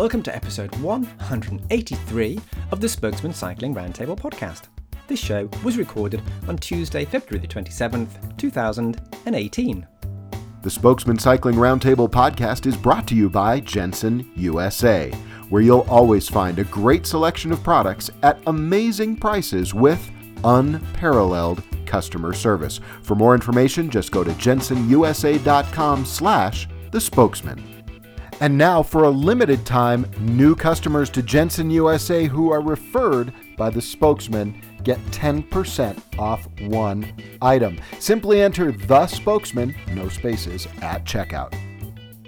Welcome to episode 183 of the Spokesmen Cycling Roundtable podcast. This show was recorded on Tuesday, February the 27th, 2018. The Spokesmen Cycling Roundtable podcast is brought to you by Jenson USA, where you'll always find a great selection of products at amazing prices with unparalleled customer service. For more information, just go to jensonusa.com slash the spokesmen. And now, for a limited time, new customers to Jenson USA who are referred by the spokesmen get 10% off one item. Simply enter the spokesmen, no spaces, at checkout.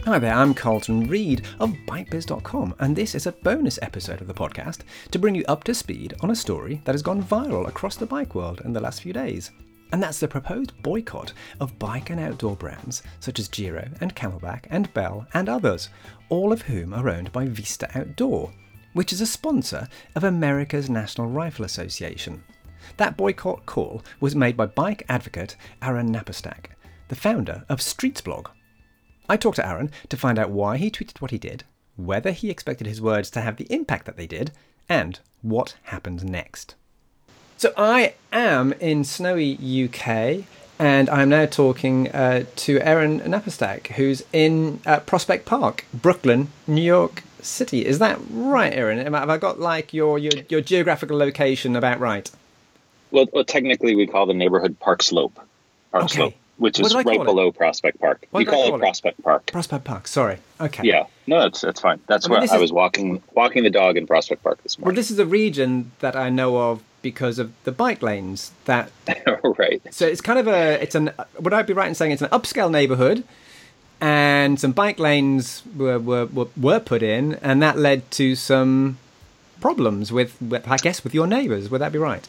Hi there, I'm Carlton Reid of BikeBiz.com, and this is a bonus episode of the podcast to bring you up to speed on a story that has gone viral across the bike world in the last few days. And that's the proposed boycott of bike and outdoor brands such as Giro and CamelBak and Bell and others, all of whom are owned by Vista Outdoor, which is a sponsor of America's National Rifle Association. That boycott call was made by bike advocate Aaron Naparstek, the founder of Streetsblog. I talked to Aaron to find out why he tweeted what he did, whether he expected his words to have the impact that they did, and what happened next. So I am in snowy UK, and I'm now talking uh, to Aaron Naparstek, who's in uh, Prospect Park, Brooklyn, New York City. Is that right, Aaron? Have I got like your your, your geographical location about right? Well, well, technically, we call the neighborhood Park Slope. Park Okay. Slope, which is right it? below Prospect Park. What we call, call it? Prospect Park. Prospect Park. Sorry. Okay. Yeah, no, that's that's fine. That's I mean, where I is- was walking walking the dog in Prospect Park this morning. Well, this is a region that I know of because of the bike lanes that right. So it's kind of a it's an would I be right in saying it's an upscale neighborhood, and some bike lanes were were, were, were put in, and that led to some problems with, with I guess with your neighbors. Would that be right?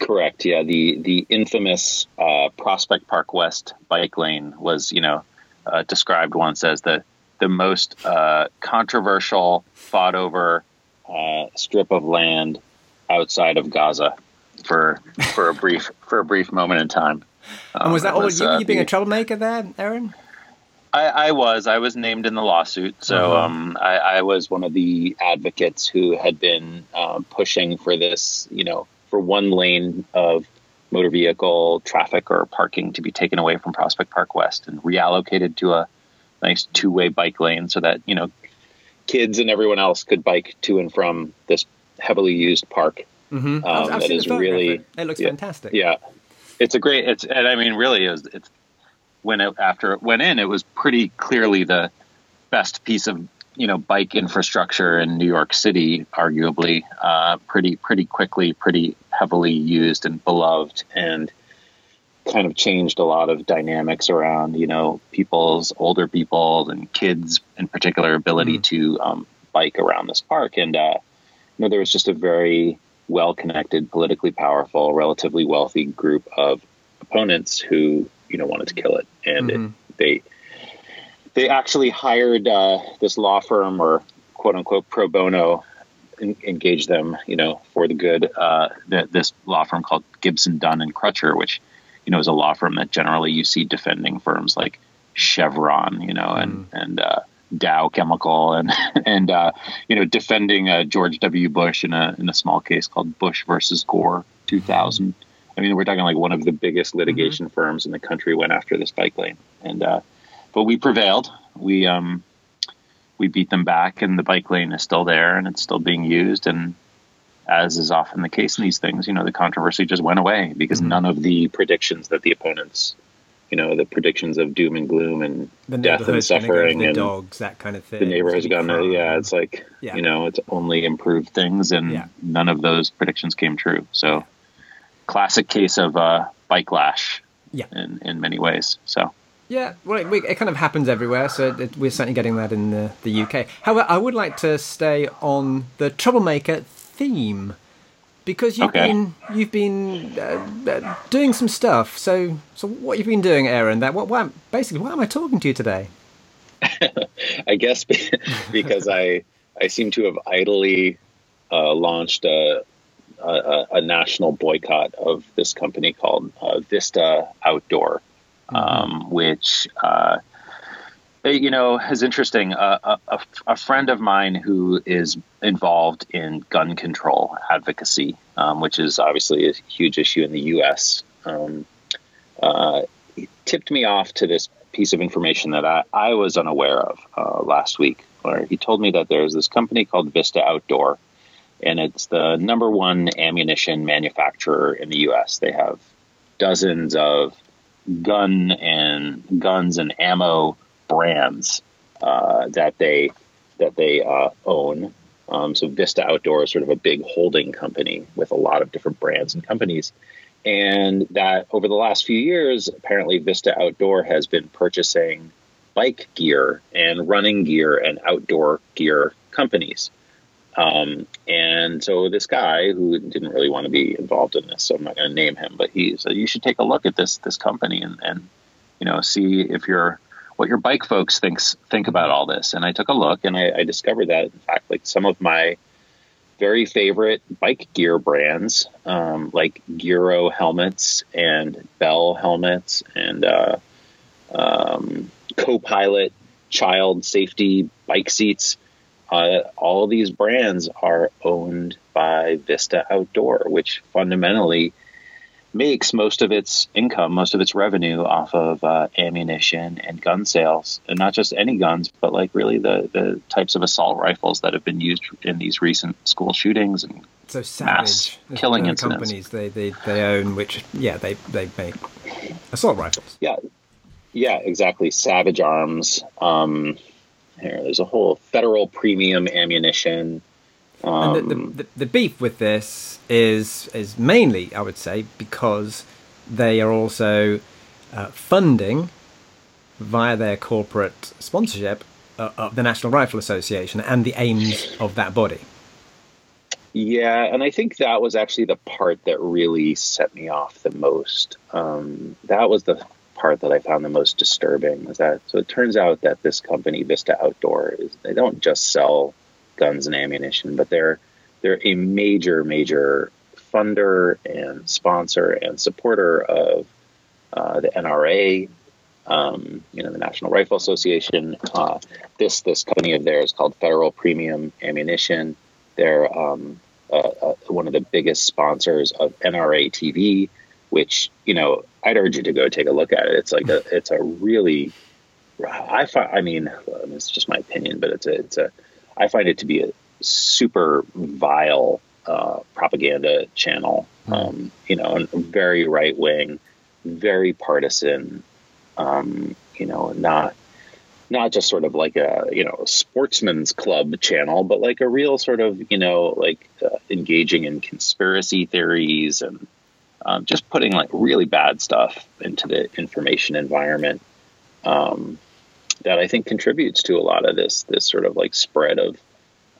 Correct. Yeah. The the infamous uh, Prospect Park West bike lane was, you know, uh, described once as the the most uh, controversial, fought over uh, strip of land outside of Gaza for for a brief for a brief moment in time. and was Um, that was, you, uh, you being the- a troublemaker there, Aaron? I, I was. I was named in the lawsuit. So Uh-huh. um, I, I was one of the advocates who had been uh, pushing for this, you know, for one lane of motor vehicle traffic or parking to be taken away from Prospect Park West and reallocated to a nice two way bike lane so that, you know, kids and everyone else could bike to and from this heavily used park. Mm-hmm. Um, that is really, it looks yeah, fantastic. yeah, it's a great. It's and I mean, really, it it's when it, after it went in, it was pretty clearly the best piece of you know bike infrastructure in New York City, arguably. Uh, pretty pretty quickly, pretty heavily used and beloved, and kind of changed a lot of dynamics around you know people's older people and kids in particular ability to um, bike around this park and uh, know there was just a very well connected politically powerful relatively wealthy group of opponents who you know wanted to kill it. And it, they they actually hired uh, this law firm or quote unquote pro bono en- engaged them you know for the good uh, th- this law firm called Gibson Dunn and Crutcher which you know is a law firm that generally you see defending firms like Chevron you know and and uh, Dow Chemical and and uh, you know defending uh, George W. Bush in a in a small case called Bush versus Gore 2000. I mean, we're talking like one of the biggest litigation firms in the country went after this bike lane, and uh, but we prevailed. We um we beat them back, and the bike lane is still there, and it's still being used. And as is often the case in these things, you know, the controversy just went away because none of the predictions that the opponents, you know, the predictions of doom and gloom and The death and suffering the and dogs, that kind of thing. the neighborhood's gonna gonna yeah it's like Yeah. you know it's only improved things and Yeah. none of those predictions came true so classic case of uh bike lash Yeah. in in many ways so Yeah, well, it, we- it kind of happens everywhere, so it, we're certainly getting that in the, the UK. However, I would like to stay on the troublemaker theme because you've Okay. been you've been uh, uh, doing some stuff. So, so what you've been doing, Aaron? That what, why, basically, why am I talking to you today? i guess because i i seem to have idly uh launched a a, a- a national boycott of this company called uh, Vista Outdoor, um, which uh, you know, is interesting. Uh, a, a, friend of mine who is involved in gun control advocacy, um, which is obviously a huge issue in the U.S., um, uh, tipped me off to this piece of information that I, I was unaware of uh, last week. Where he told me that there's this company called Vista Outdoor, and it's the number one ammunition manufacturer in the U.S. They have dozens of gun and guns and ammo brands uh, that they that they uh, own. Um, so Vista Outdoor is sort of a big holding company with a lot of different brands and companies. And that over the last few years, apparently Vista Outdoor has been purchasing bike gear and running gear and outdoor gear companies. Um, and so this guy who didn't really want to be involved in this, so I'm not going to name him, but he said you should take a look at this this company and, and you know see if you're what your bike folks thinks think about all this. And I took a look, and I, I discovered that in fact, like some of my very favorite bike gear brands, um, like Giro helmets and Bell helmets and uh, um, Copilot child safety bike seats. Uh, all these brands are owned by Vista Outdoor, which fundamentally makes most of its income, most of its revenue off of uh, ammunition and gun sales, and not just any guns, but like really the the types of assault rifles that have been used in these recent school shootings and so savage killing the companies they, they they own, which yeah they they make assault rifles. Yeah, yeah, exactly. Savage Arms. Um, here, there's a whole federal premium ammunition. Um, and the, the, the, beef with this is is mainly, I would say, because they are also uh, funding via their corporate sponsorship uh, of the National Rifle Association and the aims of that body. Yeah, and I think that was actually the part that really set me off the most. Um, that was the part that I found the most disturbing. Is that so? It turns out that this company, Vista Outdoor, is they don't just sell guns and ammunition, but they're they're a major, major funder and sponsor and supporter of uh, the NRA, um, you know, the National Rifle Association. Uh, this this company of theirs called Federal Premium Ammunition. They're um, uh, uh one of the biggest sponsors of NRA TV, which you know I'd urge you to go take a look at it. It's like a it's a really I find I mean it's just my opinion, but it's a it's a I find it to be a super vile uh, propaganda channel. Hmm. Um, you know, very right wing, very partisan. Um, you know, not not just sort of like a you know sportsman's club channel, but like a real sort of you know like uh, engaging in conspiracy theories and um, just putting like really bad stuff into the information environment. Um, that I think contributes to a lot of this this sort of like spread of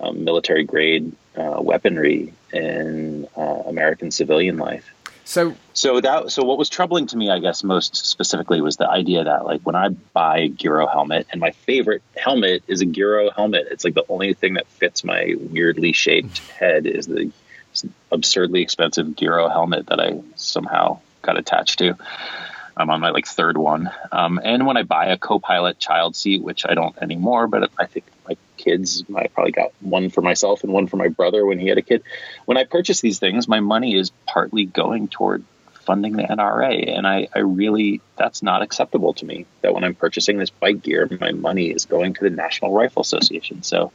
um, military grade uh, weaponry in uh, American civilian life. So, so that so what was troubling to me, I guess, most specifically was the idea that like when I buy a Giro helmet, and my favorite helmet is a Giro helmet. It's like the only thing that fits my weirdly shaped head is the absurdly expensive Giro helmet that I somehow got attached to. I'm on my like third one. Um, and when I buy a Copilot child seat, which I don't anymore, but I think my kids, I probably got one for myself and one for my brother when he had a kid. When I purchase these things, my money is partly going toward funding the NRA. And I, I really, that's not acceptable to me that when I'm purchasing this bike gear, my money is going to the National Rifle Association. So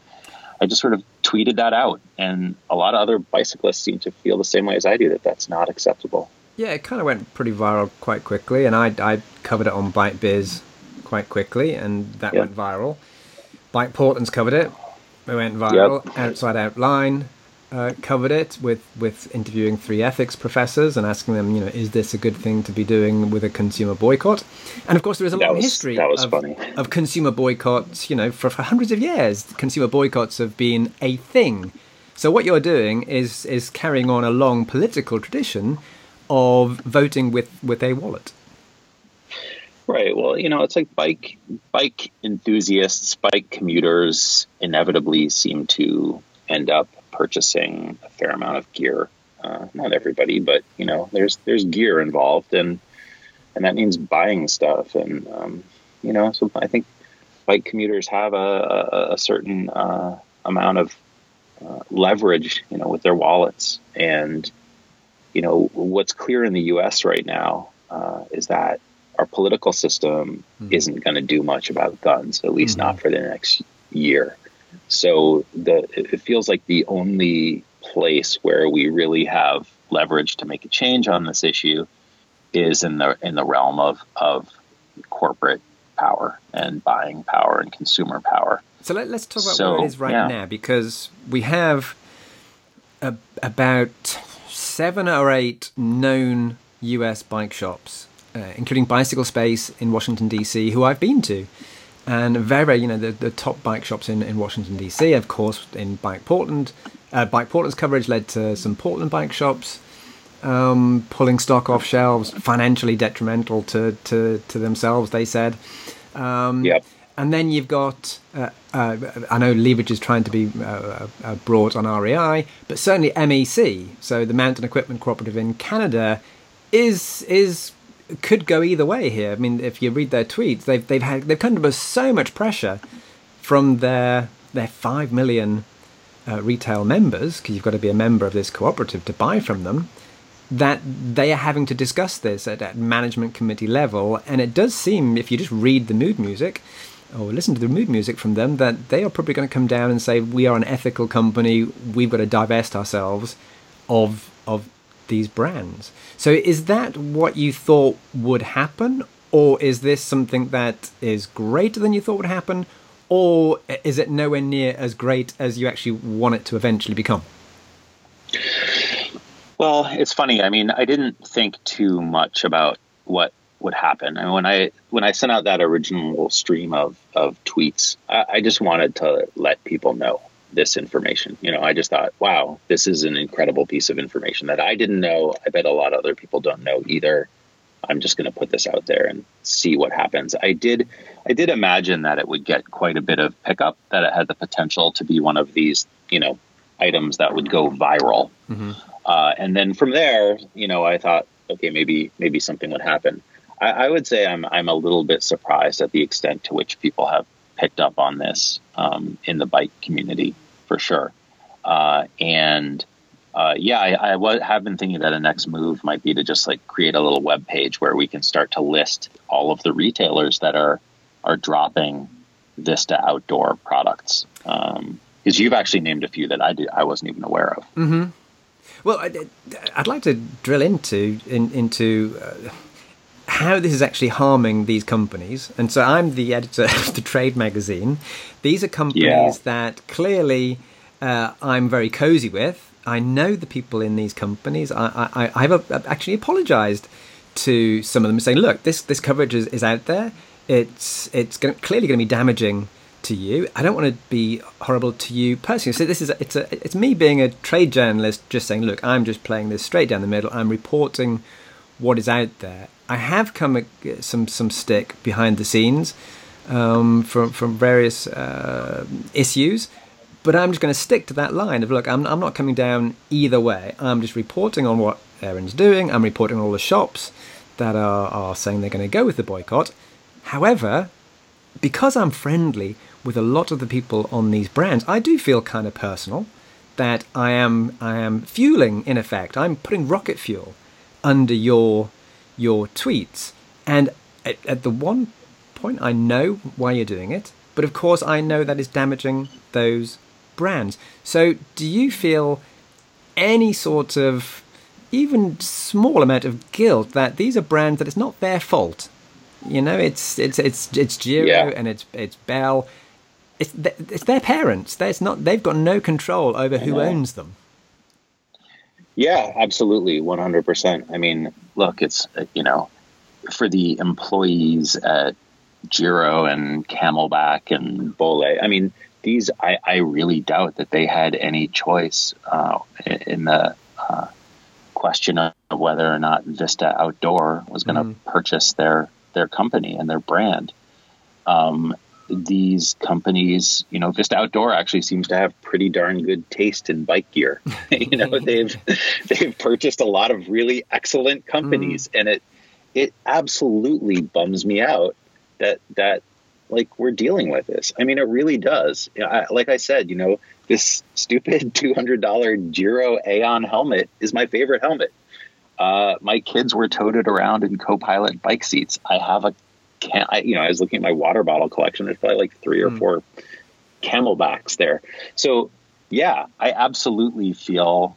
I just sort of tweeted that out. And a lot of other bicyclists seem to feel the same way as I do that that's not acceptable. Yeah, it kind of went pretty viral quite quickly, and I, I covered it on Bike Biz quite quickly, and that went viral. Bike Portland's covered it. It went viral. Yep. Outside Outline uh, covered it with, with interviewing three ethics professors and asking them, you know, is this a good thing to be doing with a consumer boycott? And of course, there is a that long was, history of, of, consumer boycotts. You know, for, for hundreds of years, consumer boycotts have been a thing. So what you're doing is is carrying on a long political tradition of voting with, with a wallet. Right. Well, you know, it's like bike bike enthusiasts, bike commuters inevitably seem to end up purchasing a fair amount of gear. Uh, not everybody, but you know, there's there's gear involved, and and that means buying stuff. And um, you know, so I think bike commuters have a, a, a certain uh, amount of uh, leverage, you know, with their wallets. And you know, what's clear in the U.S. right now uh, is that our political system mm-hmm. isn't going to do much about guns, at least mm-hmm. not for the next year. So the it feels like the only place where we really have leverage to make a change on this issue is in the in the realm of of corporate power and buying power and consumer power. So let, us talk about so, where it is right yeah. now because we have a, about seven or eight known US bike shops, uh, including Bicycle Space in Washington D.C., who I've been to, and very, you know the, the top bike shops in, in Washington D.C. Of course, in Bike Portland, uh, Bike Portland's coverage led to some Portland bike shops um, pulling stock off shelves, financially detrimental to, to, to themselves, they said. Um. And then you've got, uh, uh, I know Leverage is trying to be uh, uh brought on REI, but certainly MEC, so the Mountain Equipment Cooperative in Canada, is is could go either way here. I mean, if you read their tweets, they've they've had they've come under so much pressure from their their five million uh, retail members because you've got to be a member of this cooperative to buy from them that they are having to discuss this at, at management committee level. And it does seem, if you just read the mood music or listen to the mood music from them, that they are probably going to come down and say, "We are an ethical company. We've got to divest ourselves of of these brands." So, is that what you thought would happen, or is this something that is greater than you thought would happen, or is it nowhere near as great as you actually want it to eventually become? Well, it's funny. I mean, I didn't think too much about what would happen. And when I when I sent out that original stream of of tweets, I, I, just wanted to let people know this information. You know, I just thought, wow, this is an incredible piece of information that I didn't know. I bet a lot of other people don't know either. I'm just going to put this out there and see what happens. I did I did imagine that it would get quite a bit of pickup, that it had the potential to be one of these, you know, items that would go viral. Mm-hmm. Uh, and then from there, you know, I thought, okay, maybe maybe something would happen. I, I, would say I'm I'm a little bit surprised at the extent to which people have picked up on this um, in the bike community for sure. Uh, and uh, yeah, I, I w- have been thinking that a next move might be to just like create a little web page where we can start to list all of the retailers that are are dropping Vista outdoor products. Because um, you've actually named a few that I did I wasn't even aware of. Mm-hmm. Well, I'd like to drill into in, into uh, how this is actually harming these companies. And so I'm the editor of the Trade magazine. These are companies yeah. that clearly uh, I'm very cozy with. I know the people in these companies. I, I, I have a, actually apologized to some of them, saying, "Look, this this coverage is, is out there. It's it's gonna, clearly going to be damaging to you. I don't want to be horrible to you personally. So this is a, it's a it's me being a trade journalist, just saying, look, I'm just playing this straight down the middle. I'm reporting what is out there. I have come some some stick behind the scenes um, from from various uh, issues, but I'm just going to stick to that line of look. I'm I'm not coming down either way. I'm just reporting on what Aaron's doing. I'm reporting on all the shops that are are saying they're going to go with the boycott. However, because I'm friendly with a lot of the people on these brands, I do feel kind of personal that I am I am fueling in effect. I'm putting rocket fuel under your your tweets, and at, at the one point I know why you're doing it, but of course I know that is damaging those brands. So do you feel any sort of even small amount of guilt that these are brands that it's not their fault? You know, it's it's it's it's Giro yeah. and it's it's Bell it's it's their parents. There's not they've got no control over who owns them. Yeah, absolutely, one hundred percent. I mean, look, it's you know, for the employees at Giro and CamelBak and Bollé. I mean, these I, I really doubt that they had any choice uh, in the uh, question of whether or not Vista Outdoor was going to mm. purchase their their company and their brand. Um, these companies, you know, Vista Outdoor actually seems to have pretty darn good taste in bike gear. you know, they've they've purchased a lot of really excellent companies, mm. and it it absolutely bums me out that that like we're dealing with this. I mean, it really does. I, like I said, you know, this stupid two hundred dollar Giro Aeon helmet is my favorite helmet. Uh, my kids were toted around in co-pilot bike seats. I have a can I, you know, I was looking at my water bottle collection. There's probably like three or mm. four CamelBaks there. So yeah, I absolutely feel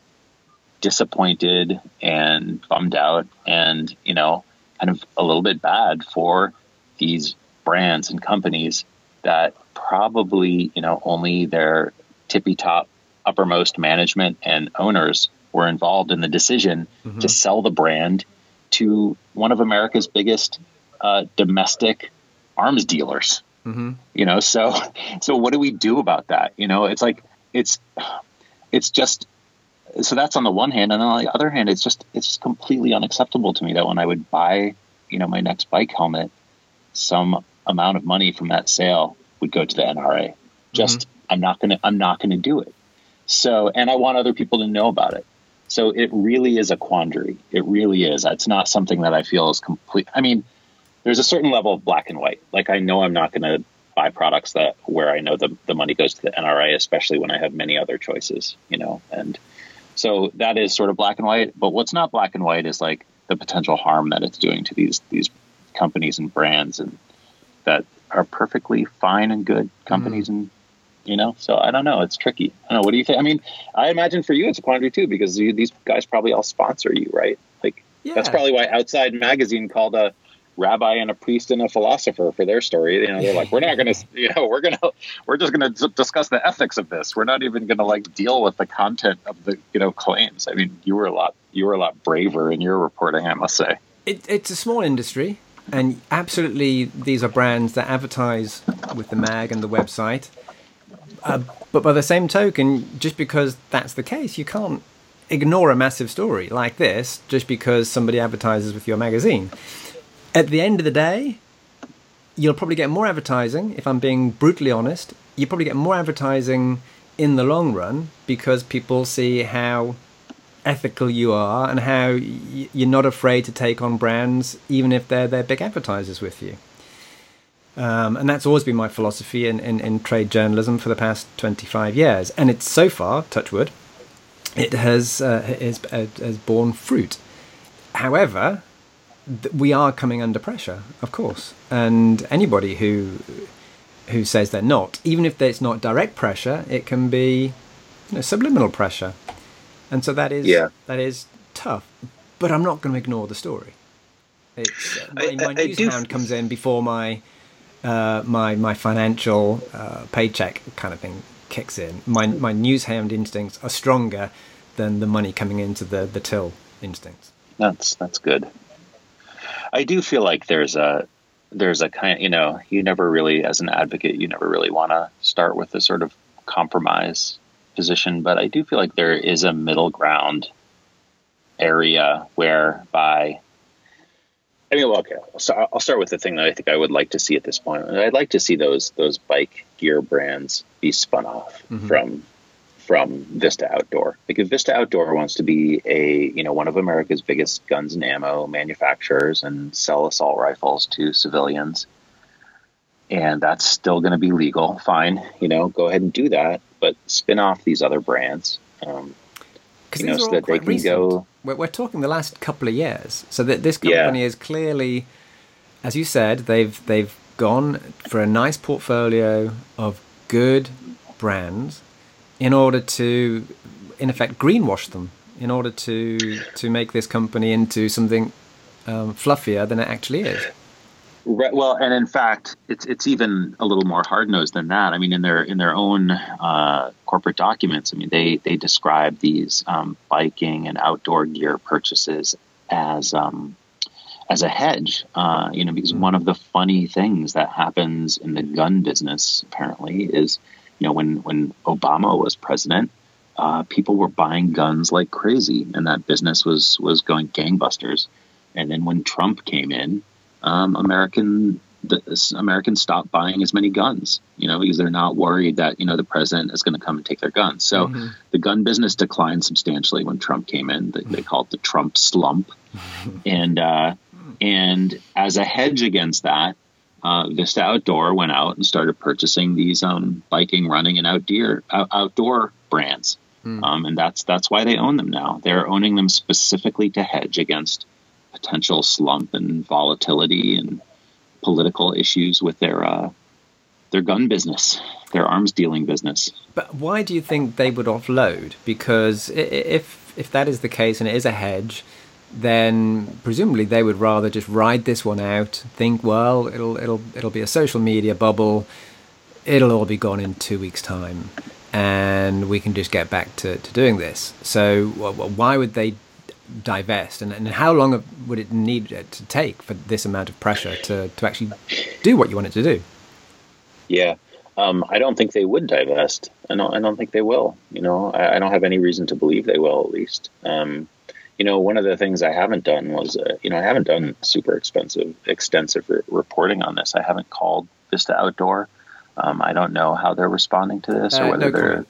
disappointed and bummed out and, you know, kind of a little bit bad for these brands and companies that probably, you know, only their tippy top uppermost management and owners were involved in the decision mm-hmm. to sell the brand to one of America's biggest uh, domestic arms dealers. Mm-hmm. You know, so so what do we do about that? You know, it's like it's it's just so that's on the one hand, and on the other hand, it's just it's just completely unacceptable to me that when I would buy you know my next bike helmet, some amount of money from that sale would go to the NRA. Just mm-hmm. I'm not gonna I'm not gonna do it. So and I want other people to know about it. So it really is a quandary. It really is. It's not something that I feel is complete. I mean, there's a certain level of black and white. Like I know I'm not going to buy products that where I know the the money goes to the NRA, especially when I have many other choices, you know. And so that is sort of black and white. But what's not black and white is like the potential harm that it's doing to these these companies and brands and that are perfectly fine and good companies mm. and you know so i don't know it's tricky i don't know what do you think i mean i imagine for you it's a quandary too because you, these guys probably all sponsor you right like yeah. that's probably why outside magazine called a rabbi and a priest and a philosopher for their story. You know, they're like, we're not going to, you know, we're going to, we're just going to discuss the ethics of this. We're not even going to like deal with the content of the, you know, claims. I mean, you were a lot, you were a lot braver in your reporting, I must say. It, it's a small industry, and absolutely, these are brands that advertise with the mag and the website. Uh, but by the same token, just because that's the case, you can't ignore a massive story like this just because somebody advertises with your magazine at the end of the day, you'll probably get more advertising. If I'm being brutally honest, you probably get more advertising in the long run because people see how ethical you are and how you're not afraid to take on brands, even if they're they're big advertisers with you. Um, and that's always been my philosophy in, in, in, trade journalism for the past 25 years. And it's so far, touchwood, it has, uh, has, has borne fruit. However, we are coming under pressure, of course, and anybody who who says they're not, even if it's not direct pressure, it can be you know, subliminal pressure, and so that is yeah. that is tough. But I'm not going to ignore the story. It's, uh, my, my news hound comes in before my uh, my my financial uh, paycheck kind of thing kicks in. My my news hound instincts are stronger than the money coming into the the till instincts. That's that's good. I do feel like there's a there's a kind you know you never really as an advocate you never really want to start with a sort of compromise position but i do feel like there is a middle ground area whereby i mean well okay so i'll start with the thing that i think i would like to see at this point i'd like to see those those bike gear brands be spun off mm-hmm. from from Vista Outdoor. Because Vista Outdoor wants to be a, you know, one of America's biggest guns and ammo manufacturers and sell assault rifles to civilians. And that's still going to be legal. Fine, you know, go ahead and do that, but spin off these other brands. Um, you know, so that they can recent. go. We're, we're, talking the last couple of years, so that this company yeah. is clearly, as you said, they've they've gone for a nice portfolio of good brands in order to, in effect, greenwash them, in order to to make this company into something um, fluffier than it actually is. Right, well, and in fact, it's it's even a little more hard nosed than that. I mean, in their in their own uh, corporate documents, I mean, they they describe these um, biking and outdoor gear purchases as um, as a hedge. Uh, you know, because one of the funny things that happens in the gun business apparently is you know, when when Obama was president, uh, people were buying guns like crazy, and that business was was going gangbusters. And then when Trump came in, um, American the, Americans stopped buying as many guns, you know, because they're not worried that you know the president is going to come and take their guns. So mm-hmm. the gun business declined substantially when Trump came in. They, they call it the Trump slump, and uh, and as a hedge against that, uh, Vista Outdoor went out and started purchasing these um, biking, running, and outdoor out, outdoor brands, mm. um, and that's that's why they own them now. They're owning them specifically to hedge against potential slump and volatility and political issues with their uh, their gun business, their arms dealing business. But why do you think they would offload? Because if if that is the case and it is a hedge, then presumably they would rather just ride this one out. Think, well, it'll it'll it'll be a social media bubble. It'll all be gone in two weeks' time, and we can just get back to, to doing this. So why would they divest, and, and how long would it need to take for this amount of pressure to, to actually do what you want it to do? Yeah, um, I don't think they would divest. I don't. I don't think they will. You know, I, I don't have any reason to believe they will. At least, um, you know, one of the things I haven't done was, uh, you know, I haven't done super expensive, extensive re- reporting on this. I haven't called Vista Outdoor. Um, I don't know how they're responding to this or uh, whether no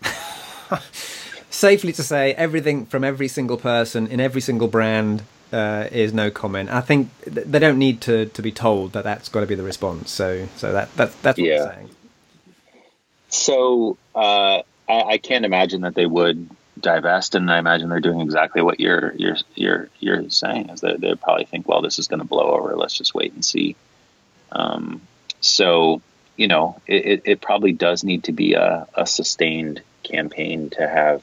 they're. Safely to say, everything from every single person in every single brand uh, is no comment. I think they don't need to, to be told that that's got to be the response. So so that, that that's what yeah. I'm saying. So uh, I, I, can't imagine that they would divest, and I imagine they're doing exactly what you're you're you're you're saying. Is that they probably think, well, this is going to blow over. Let's just wait and see. Um, so you know, it, it probably does need to be a, a sustained campaign to have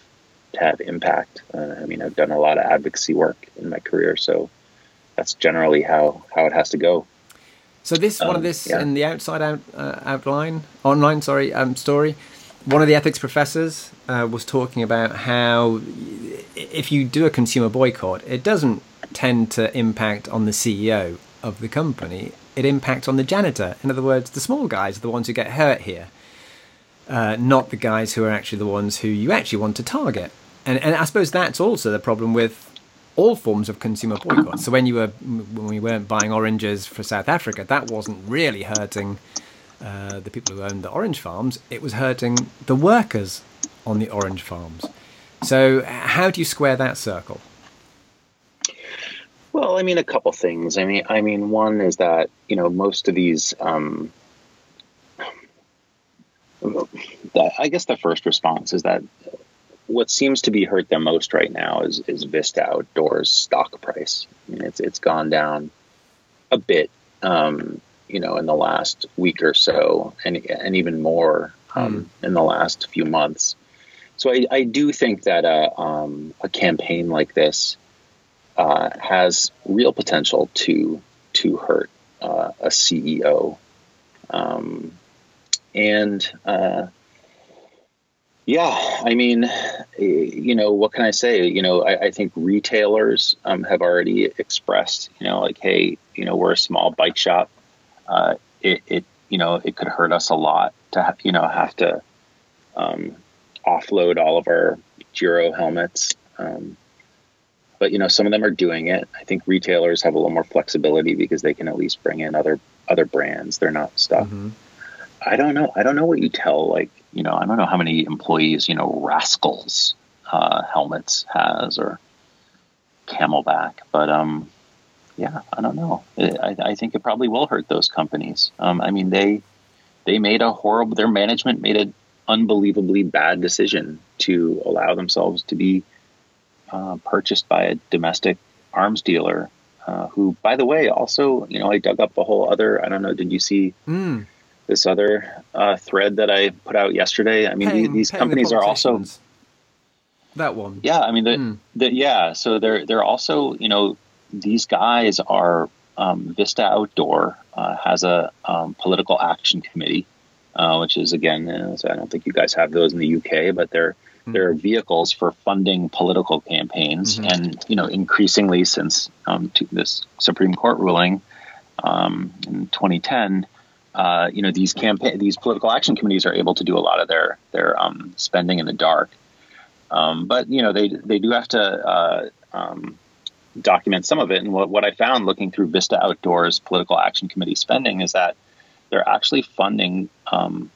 to have impact. Uh, I mean, I've done a lot of advocacy work in my career, so that's generally how how it has to go. So this um, one of um, this yeah. in the outside out uh, outline online sorry um, story. One of the ethics professors uh, was talking about how if you do a consumer boycott, it doesn't tend to impact on the CEO of the company. It impacts on the janitor. In other words, the small guys are the ones who get hurt here, uh, not the guys who are actually the ones who you actually want to target and and I suppose that's also the problem with all forms of consumer boycott. So when you were when we weren't buying oranges for South Africa, that wasn't really hurting uh, the people who owned the orange farms. It was hurting the workers on the orange farms. So how do you square that circle? Well, I mean, a couple things. I mean, I mean, one is that you know most of these. Um, I guess the first response is that what seems to be hurt the most right now is, is Vista Outdoors stock price. I mean, it's it's gone down a bit, um, you know, in the last week or so, and and even more um, mm. in the last few months. So I, I do think that a, um, a campaign like this uh, has real potential to to hurt uh, a CEO, um, and uh, yeah, I mean, you know, what can I say? You know, I, I think retailers um, have already expressed, you know, like, hey, you know, we're a small bike shop. Uh, it, it, you know, it could hurt us a lot to, have, you know, have to um, offload all of our Giro helmets. Um, but you know, some of them are doing it. I think retailers have a little more flexibility because they can at least bring in other other brands. They're not stuck. Mm-hmm. I don't know. I don't know what you tell like you know, I don't know how many employees, you know, Raskullz uh, helmets has or CamelBak, but um, yeah, I don't know. I, I, think it probably will hurt those companies. Um, I mean, they they made a horrible. Their management made an unbelievably bad decision to allow themselves to be uh, purchased by a domestic arms dealer. Uh, who, by the way, also, you know, I dug up a whole other. I don't know. Did you see? Mm this other uh, thread that I put out yesterday. I mean, paying, these companies the are also that one. Yeah, I mean, the, mm. the, yeah. So they're they're also you know these guys are um, Vista Outdoor uh, has a um, political action committee, uh, which is again, uh, I don't think you guys have those in the UK, but they're mm. they're vehicles for funding political campaigns, mm-hmm. and you know increasingly since um, this Supreme Court ruling um, in 2010 uh, you know these campaign these political action committees are able to do a lot of their their um, spending in the dark. Um, but you know they they do have to uh, um, document some of it. And what, what I found looking through Vista Outdoors political action committee spending is that they're actually funding um,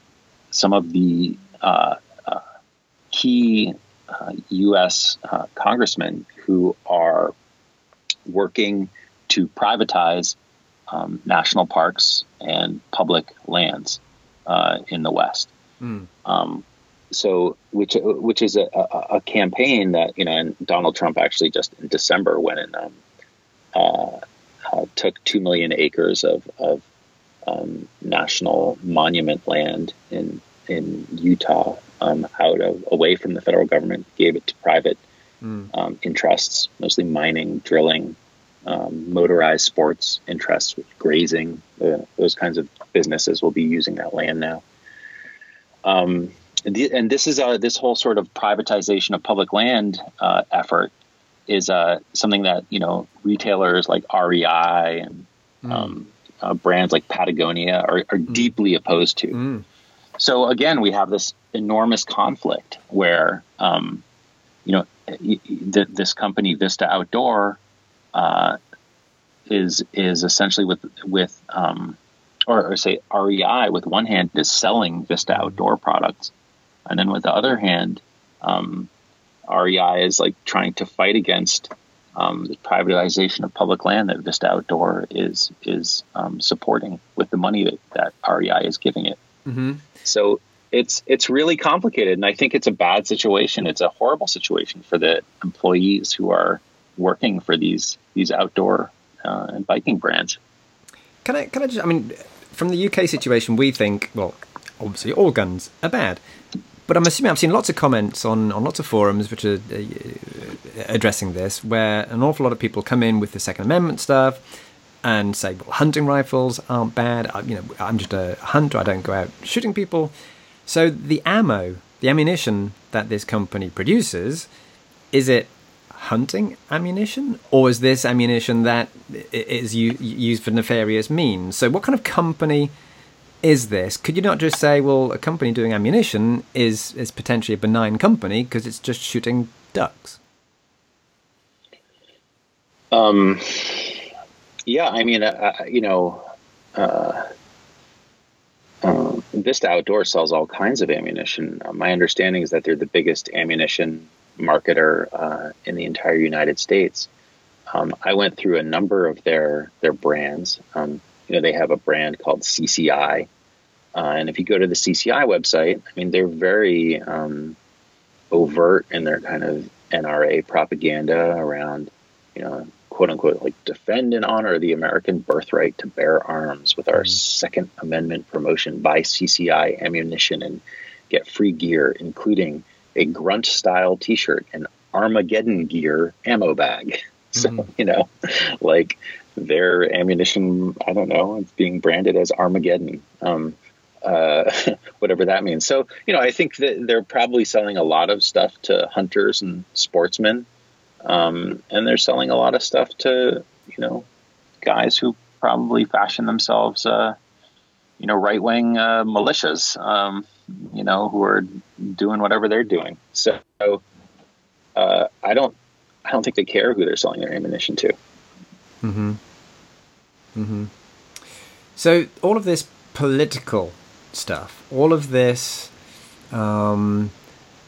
some of the uh, uh key U.S. Uh, uh, congressmen who are working to privatize um, national parks and public lands uh, in the West. Mm. Um, so, which which is a, a, a, campaign that you know, and Donald Trump actually just in December went and um, uh, uh, took two million acres of, of um, national monument land in in Utah um, out of away from the federal government, gave it to private mm. um, interests, mostly mining, drilling, um, motorized sports interests, grazing, uh, those kinds of businesses will be using that land now. Um, and this is a, this whole sort of privatization of public land uh, effort is uh, something that you know retailers like REI and mm. um, uh, brands like Patagonia are, are mm. deeply opposed to. Mm. So again, we have this enormous conflict where um, you know th- this company Vista Outdoor uh, is is essentially with with um, or, or, say REI with one hand is selling Vista Outdoor products, and then with the other hand, um, REI is like trying to fight against um, the privatization of public land that Vista Outdoor is is um, supporting with the money that, that REI is giving it. Mm-hmm. So it's it's really complicated, and I think it's a bad situation. It's a horrible situation for the employees who are working for these these outdoor uh, and biking brands. Can I can I just I mean from the UK situation we think well obviously all guns are bad. But I'm assuming I've seen lots of comments on, on lots of forums which are uh, addressing this, where an awful lot of people come in with the Second Amendment stuff and say, "Well, hunting rifles aren't bad. I, you know, I'm just a hunter. I don't go out shooting people." So the ammo, the ammunition that this company produces, is it hunting ammunition, or is this ammunition that is used for nefarious means? So, what kind of company is this? Could you not just say, well, a company doing ammunition is is potentially a benign company because it's just shooting ducks? Um, yeah, I mean, uh, uh you know, uh, uh, Vista Outdoor sells all kinds of ammunition. Uh, my understanding is that they're the biggest ammunition marketer uh, in the entire United States. Um, I went through a number of their their brands. Um, you know, they have a brand called CCI, uh, and if you go to the CCI website, I mean, they're very um, overt in their kind of NRA propaganda around, you know, quote unquote, like defend and honor the American birthright to bear arms with our mm-hmm. Second Amendment promotion buy CCI ammunition and get free gear, including a grunt style t shirt and Armageddon gear ammo bag. So, mm-hmm. you know, like their ammunition, I don't know, it's being branded as Armageddon. Um, uh, whatever that means. So, you know, I think that they're probably selling a lot of stuff to hunters and sportsmen, um, and they're selling a lot of stuff to, you know, guys who probably fashion themselves, uh, you know, right wing uh, militias. Um, you know, who are doing whatever they're doing. So uh, I don't, I don't think they care who they're selling their ammunition to. Hmm. Hmm. So all of this political stuff, all of this, um,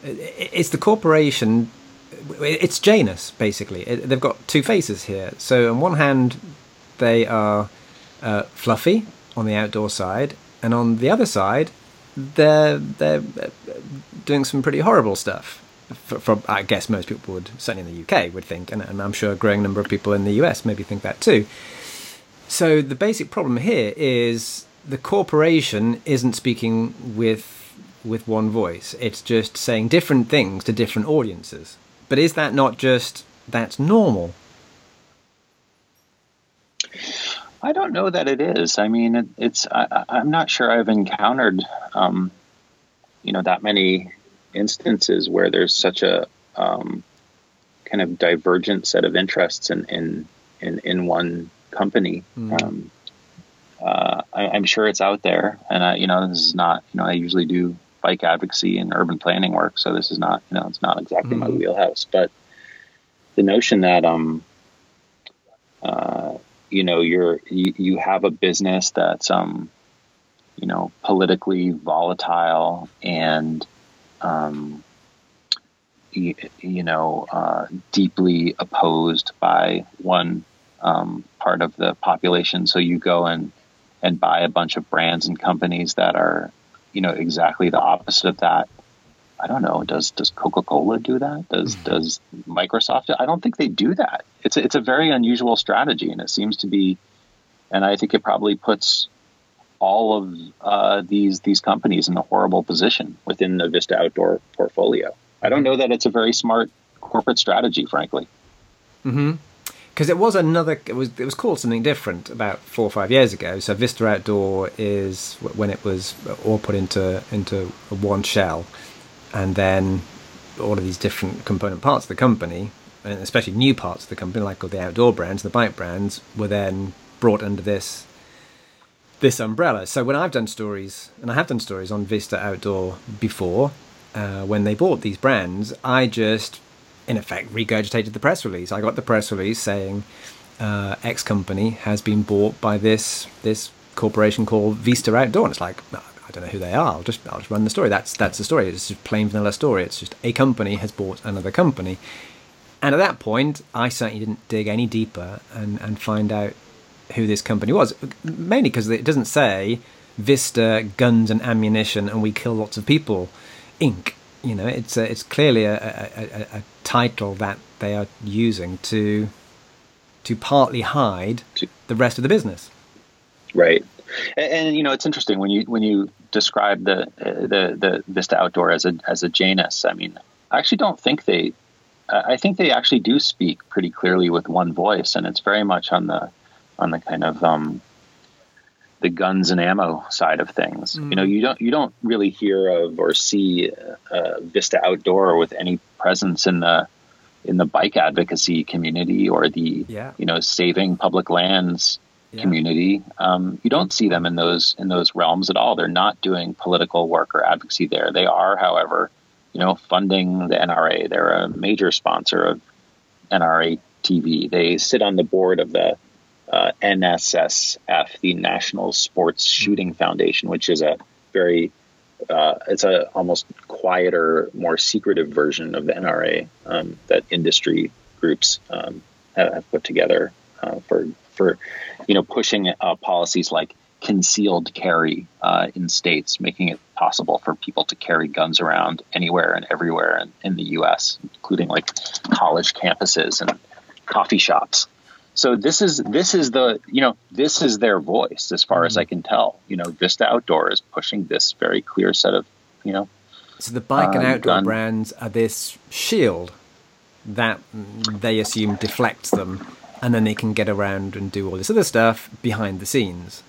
it's the corporation. It's Janus basically. It, they've got two faces here. So on one hand, they are uh, fluffy on the outdoor side, and on the other side, they're they're doing some pretty horrible stuff. For, I guess most people would, certainly in the UK, would think, and, and I'm sure a growing number of people in the US maybe think that too. So the basic problem here is the corporation isn't speaking with with one voice. It's just saying different things to different audiences. But is that not just that's normal? I don't know that it is. I mean, it, it's. I, am not sure I've encountered, um, you know, that many instances where there's such a um, kind of divergent set of interests in in in, in one company. Mm. Um, uh, I, am sure it's out there, and I, you know, this is not. You know, I usually do bike advocacy and urban planning work, so this is not. You know, it's not exactly mm. my hmm. wheelhouse, but the notion that um. Uh, you know you're you, you have a business that's um you know politically volatile and um you, you know uh, deeply opposed by one um, part of the population. So you go and and buy a bunch of brands and companies that are, you know, exactly the opposite of that. I don't know. Does does Coca Cola do that? Does mm-hmm. does Microsoft? I don't think they do that. It's a, it's a very unusual strategy, and it seems to be. And I think it probably puts all of uh, these these companies in a horrible position within the Vista Outdoor portfolio. I don't know that it's a very smart corporate strategy, frankly. Hmm because it was another it was it was called something different about four or five years ago so vista outdoor is when it was all put into into one shell and then all of these different component parts of the company and especially new parts of the company like all the outdoor brands the bike brands were then brought under this this umbrella so when i've done stories and i have done stories on vista outdoor before uh, when they bought these brands i just in effect regurgitated the press release. I got the press release saying uh, X company has been bought by this this corporation called Vista Outdoor. And it's like I don't know who they are. I'll just I'll just run the story. That's that's the story. It's just plain vanilla story. It's just a company has bought another company. And at that point, I certainly didn't dig any deeper and, and find out who this company was. Mainly because it doesn't say Vista Guns and Ammunition and we kill lots of people, Inc. You know, it's a, it's clearly a, a, a, title that they are using to to partly hide the rest of the business. Right, and, and you know it's interesting when you when you describe the uh, the the Vista Outdoor as a as a Janus. I mean, I actually don't think they. I think they actually do speak pretty clearly with one voice, and it's very much on the on the kind of um, the guns and ammo side of things. Mm. You know, you don't you don't really hear of or see uh, Vista Outdoor with any presence in the in the bike advocacy community or the yeah. you know saving public lands yeah. community. Um, you don't see them in those in those realms at all. They're not doing political work or advocacy there. They are, however, you know, funding the NRA. They're a major sponsor of NRA TV. They sit on the board of the uh, NSSF, the National Sports Shooting Foundation, which is a very uh, it's a almost quieter, more secretive version of the NRA um, that industry groups um, have, put together uh, for for you know pushing uh, policies like concealed carry uh, in states, making it possible for people to carry guns around anywhere and everywhere in, in the U.S., including like college campuses and coffee shops. So this is this is the you know this is their voice as far mm-hmm. as I can tell. You know, Vista Outdoor is pushing this very clear set of you know. So the bike and uh, outdoor gun. brands are this shield that they assume deflects them, and then they can get around and do all this other stuff behind the scenes.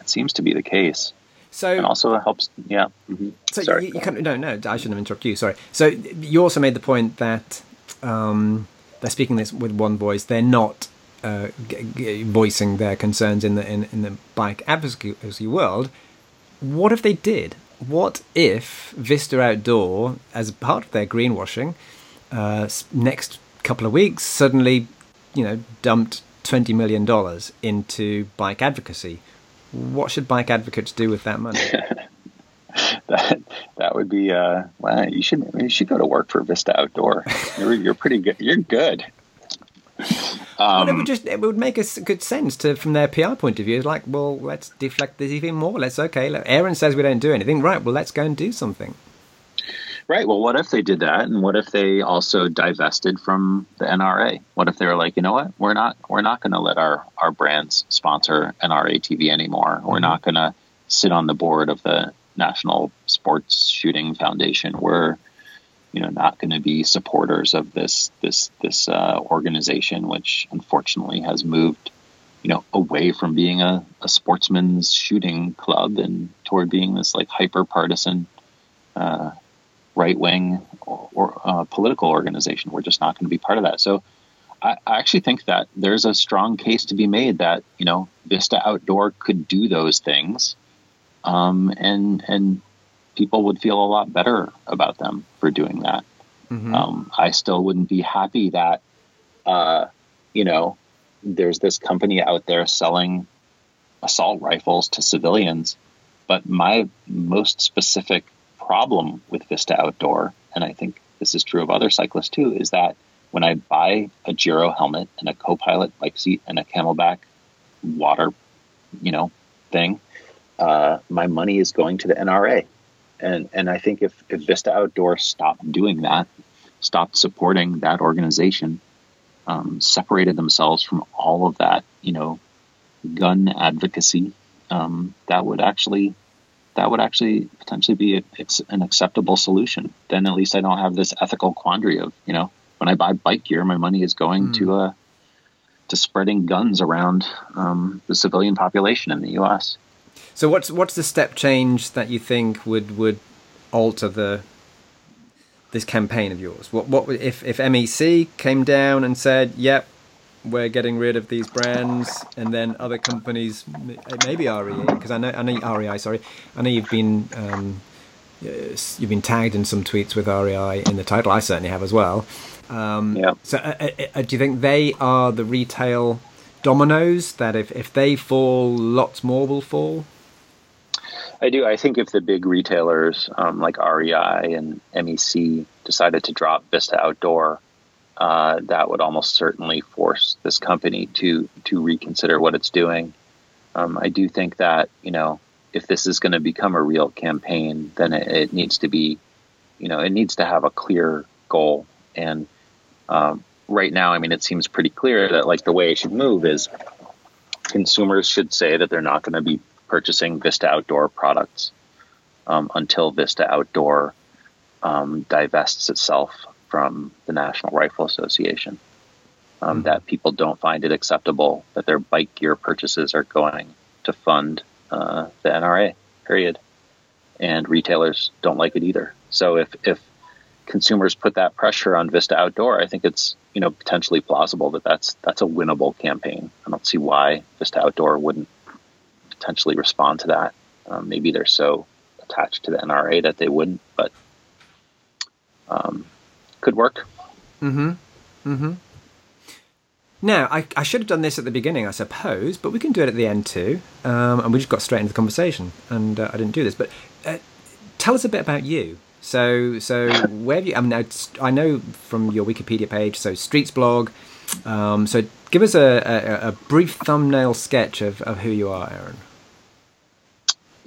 It seems to be the case. So and also it helps. Yeah. Mm-hmm. So sorry. You, you kind of, no, no, I shouldn't have interrupted you. Sorry. So you also made the point that um, they're speaking this with one voice. They're not uh, g- g- voicing their concerns in the in, in the bike advocacy world. What if they did? What if Vista Outdoor, as part of their greenwashing, uh, next couple of weeks suddenly, you know, dumped twenty million dollars into bike advocacy? What should bike advocates do with that money? that that would be uh well you should you should go to work for Vista Outdoor. You're you're pretty good. You're good. Um, well, it would just it would make a good sense to from their PR point of view. It's like, well, let's deflect this even more. Let's okay. Aaron says we don't do anything, right? Well, let's go and do something. Right. Well, what if they did that, and what if they also divested from the NRA? What if they were like, you know what, we're not we're not going to let our our brands sponsor NRA TV anymore. We're mm-hmm. not going to sit on the board of the National Sports Shooting Foundation. We're you know not going to be supporters of this this this uh, organization, which unfortunately has moved you know away from being a, a sportsman's shooting club and toward being this like hyper partisan uh, right wing or, or uh, political organization. We're just not going to be part of that. So. I, I actually think that there's a strong case to be made that you know Vista Outdoor could do those things um, and and people would feel a lot better about them for doing that. Mm-hmm. Um, I still wouldn't be happy that uh, you know there's this company out there selling assault rifles to civilians, but my most specific problem with Vista Outdoor, and I think this is true of other cyclists too, is that when I buy a Giro helmet and a co-pilot bike seat and a CamelBak water, you know, thing, uh, my money is going to the NRA. And and I think if, if Vista Outdoor stopped doing that, stopped supporting that organization, um, separated themselves from all of that, you know, gun advocacy, um, that would actually that would actually potentially be a, an acceptable solution. Then at least I don't have this ethical quandary of you know when I buy bike gear, my money is going mm. to uh, to spreading guns around um, the civilian population in the U.S. So what's what's the step change that you think would would alter the this campaign of yours? What what if if MEC came down and said, "Yep, we're getting rid of these brands," and then other companies, maybe REI, because I know I know REI. Sorry, I know you've been um, you've been tagged in some tweets with REI in the title. I certainly have as well. Um, yeah. So, uh, uh, uh, do you think they are the retail dominoes that if if they fall, lots more will fall? I do. I think if the big retailers um, like REI and MEC decided to drop Vista Outdoor, uh, that would almost certainly force this company to to reconsider what it's doing. Um, I do think that you know if this is going to become a real campaign, then it, it, needs to be, you know, it needs to have a clear goal. And um, right now, I mean, it seems pretty clear that like the way it should move is consumers should say that they're not going to be purchasing Vista Outdoor products um, until Vista Outdoor um, divests itself from the National Rifle Association. Um, mm-hmm. That people don't find it acceptable that their bike gear purchases are going to fund uh, the NRA, period. And retailers don't like it either. So if, if consumers put that pressure on Vista Outdoor, I think it's you know potentially plausible that that's that's a winnable campaign. I don't see why Vista Outdoor wouldn't potentially respond to that. Um, maybe they're so attached to the NRA that they wouldn't, but um, could work. Mm-hmm. Mm-hmm. Now, I, I should have done this at the beginning, I suppose, but we can do it at the end too. Um, and we just got straight into the conversation, and uh, I didn't do this. But uh, tell us a bit about you. So, so where have you? I mean, I know from your Wikipedia page. So, Streets blog. Um, so, give us a, a, a, brief thumbnail sketch of, of who you are, Aaron.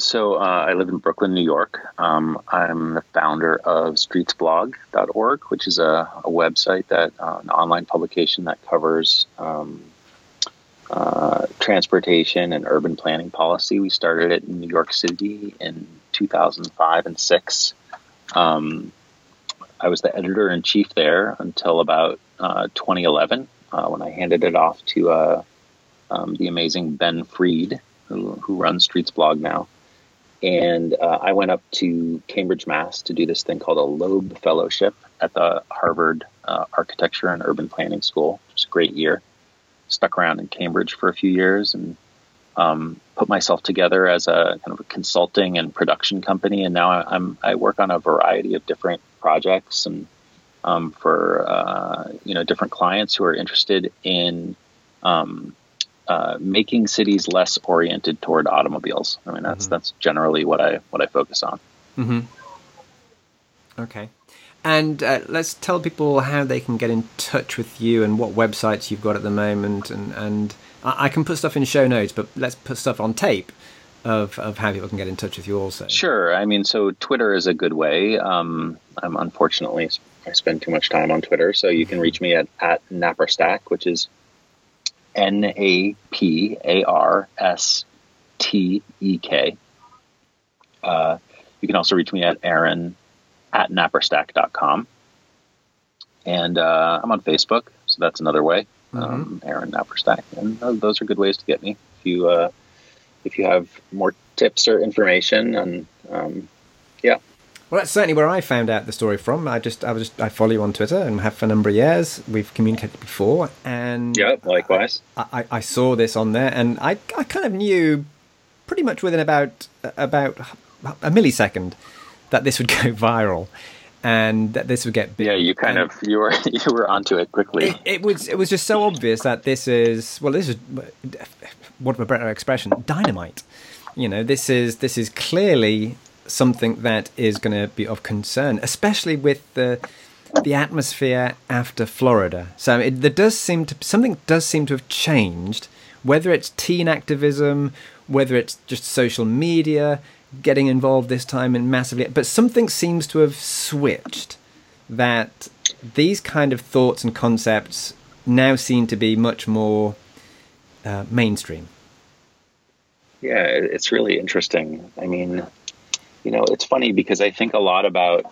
So uh, I live in Brooklyn, New York. Um, I'm the founder of streetsblog.org, which is a, a website that uh, an online publication that covers um, uh, transportation and urban planning policy. We started it in New York City in 2005 and six. Um, I was the editor in chief there until about uh, 2011 uh, when I handed it off to uh, um, the amazing Ben Fried, who, who runs Streets Blog now and uh, I went up to Cambridge, Mass, to do this thing called a Loeb Fellowship at the Harvard uh, Architecture and Urban Planning School. It was a great year. Stuck around in Cambridge for a few years and um, put myself together as a kind of a consulting and production company. And now I'm I work on a variety of different projects and um, for uh, you know different clients who are interested in um, uh, making cities less oriented toward automobiles. I mean, that's mm-hmm. that's generally what I what I focus on. Mm-hmm. Okay, and uh, let's tell people how they can get in touch with you and what websites you've got at the moment. And and I, I can put stuff in show notes, but let's put stuff on tape of of how people can get in touch with you also. Sure. I mean, so Twitter is a good way. Um, I'm unfortunately I spend too much time on Twitter, so you can mm-hmm. reach me at at Naparstek, which is N A P A R S T E K. Uh, you can also reach me at Aaron at naparstek.com. And uh, I'm on Facebook, so that's another way. Mm-hmm. Um, Aaron Naparstek, and those are good ways to get me. If you uh, if you have more tips or information, and um, yeah, well, that's certainly where I found out the story from. I just, I was, just, I follow you on Twitter and have for a number of years. We've communicated before, and yeah, likewise. I, I, I saw this on there, and I, I kind of knew pretty much within about about a millisecond that this would go viral and that this would get big. Yeah, you kind and of you were you were onto it quickly. It, it, was it was just so obvious that this is well, this is what a better expression, dynamite. You know, this is this is clearly something that is going to be of concern, especially with the the atmosphere after Florida. So it, there does seem to something does seem to have changed. Whether it's teen activism, whether it's just social media getting involved this time and massively, but something seems to have switched. That these kind of thoughts and concepts now seem to be much more uh, mainstream. Yeah, it's really interesting. I mean, you know, it's funny because I think a lot about,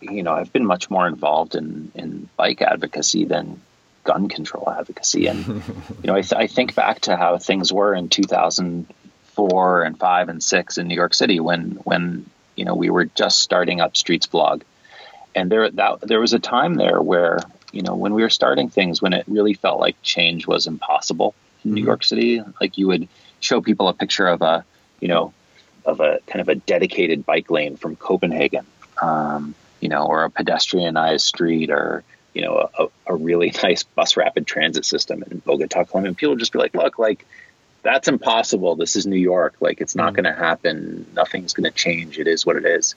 you know, I've been much more involved in, in bike advocacy than gun control advocacy. And, you know, I, th- I think back to how things were in 2004 and five and six in New York City when, when, you know, we were just starting up Streets Blog. And there, that, there was a time there where, you know, when we were starting things, when it really felt like change was impossible in mm-hmm. New York City, like you would, show people a picture of a, you know, of a kind of a dedicated bike lane from Copenhagen, um, you know, or a pedestrianized street or, you know, a, a, really nice bus rapid transit system in Bogota, Colombia. And people just be like, look, like, that's impossible. This is New York. Like, it's not mm-hmm. going to happen. Nothing's going to change. It is what it is.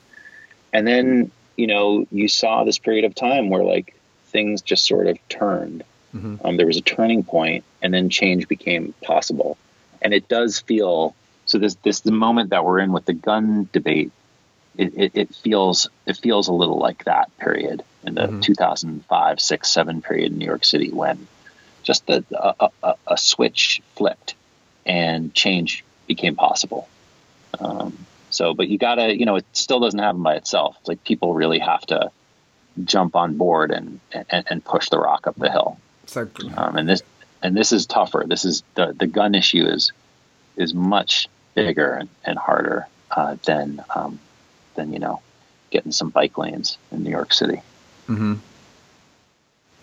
And then, you know, you saw this period of time where, like, things just sort of turned. Mm-hmm. Um, there was a turning point, and then change became possible and it does feel so. This this the moment that we're in with the gun debate. It, it, it feels it feels a little like that period in the mm-hmm. 2005 6 7 period in new york city when just the, a, a, a switch flipped and change became possible um, so but you gotta you know it still doesn't happen by itself it's like people really have to jump on board and and, and push the rock up the hill so um, and this and this is tougher. This is the the gun issue is is much bigger and, and harder uh, than um, than you know getting some bike lanes in New York City. Mm-hmm.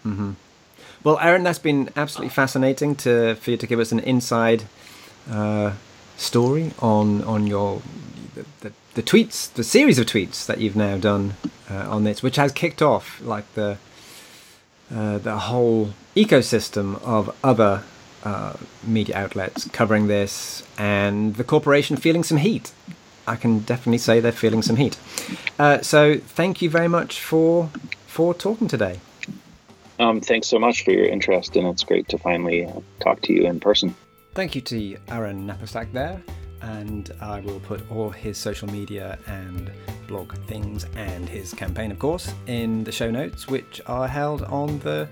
Mm-hmm. Well, Aaron, that's been absolutely fascinating to for you to give us an inside uh, story on on your the, the, the, tweets, the series of tweets that you've now done uh, on this, which has kicked off like the uh, the whole ecosystem of other uh, media outlets covering this, and the corporation feeling some heat. I can definitely say they're feeling some heat. Uh, so, thank you very much for for talking today. Um, thanks so much for your interest, and it's great to finally uh, talk to you in person. Thank you to Aaron Naparstek there and I will put all his social media and blog things and his campaign, of course, in the show notes, which are held on the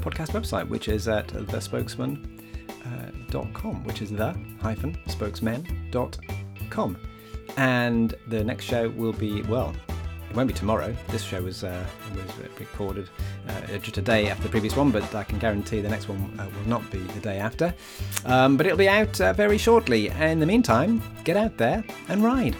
podcast website, which is at thespokesmen.com, uh, which is the hyphen spokesmen.com. And the next show will be, well, it won't be tomorrow. This show was uh, was recorded uh, just a day after the previous one, but I can guarantee the next one uh, will not be the day after. Um, but it'll be out uh, very shortly. And in the meantime, get out there and ride.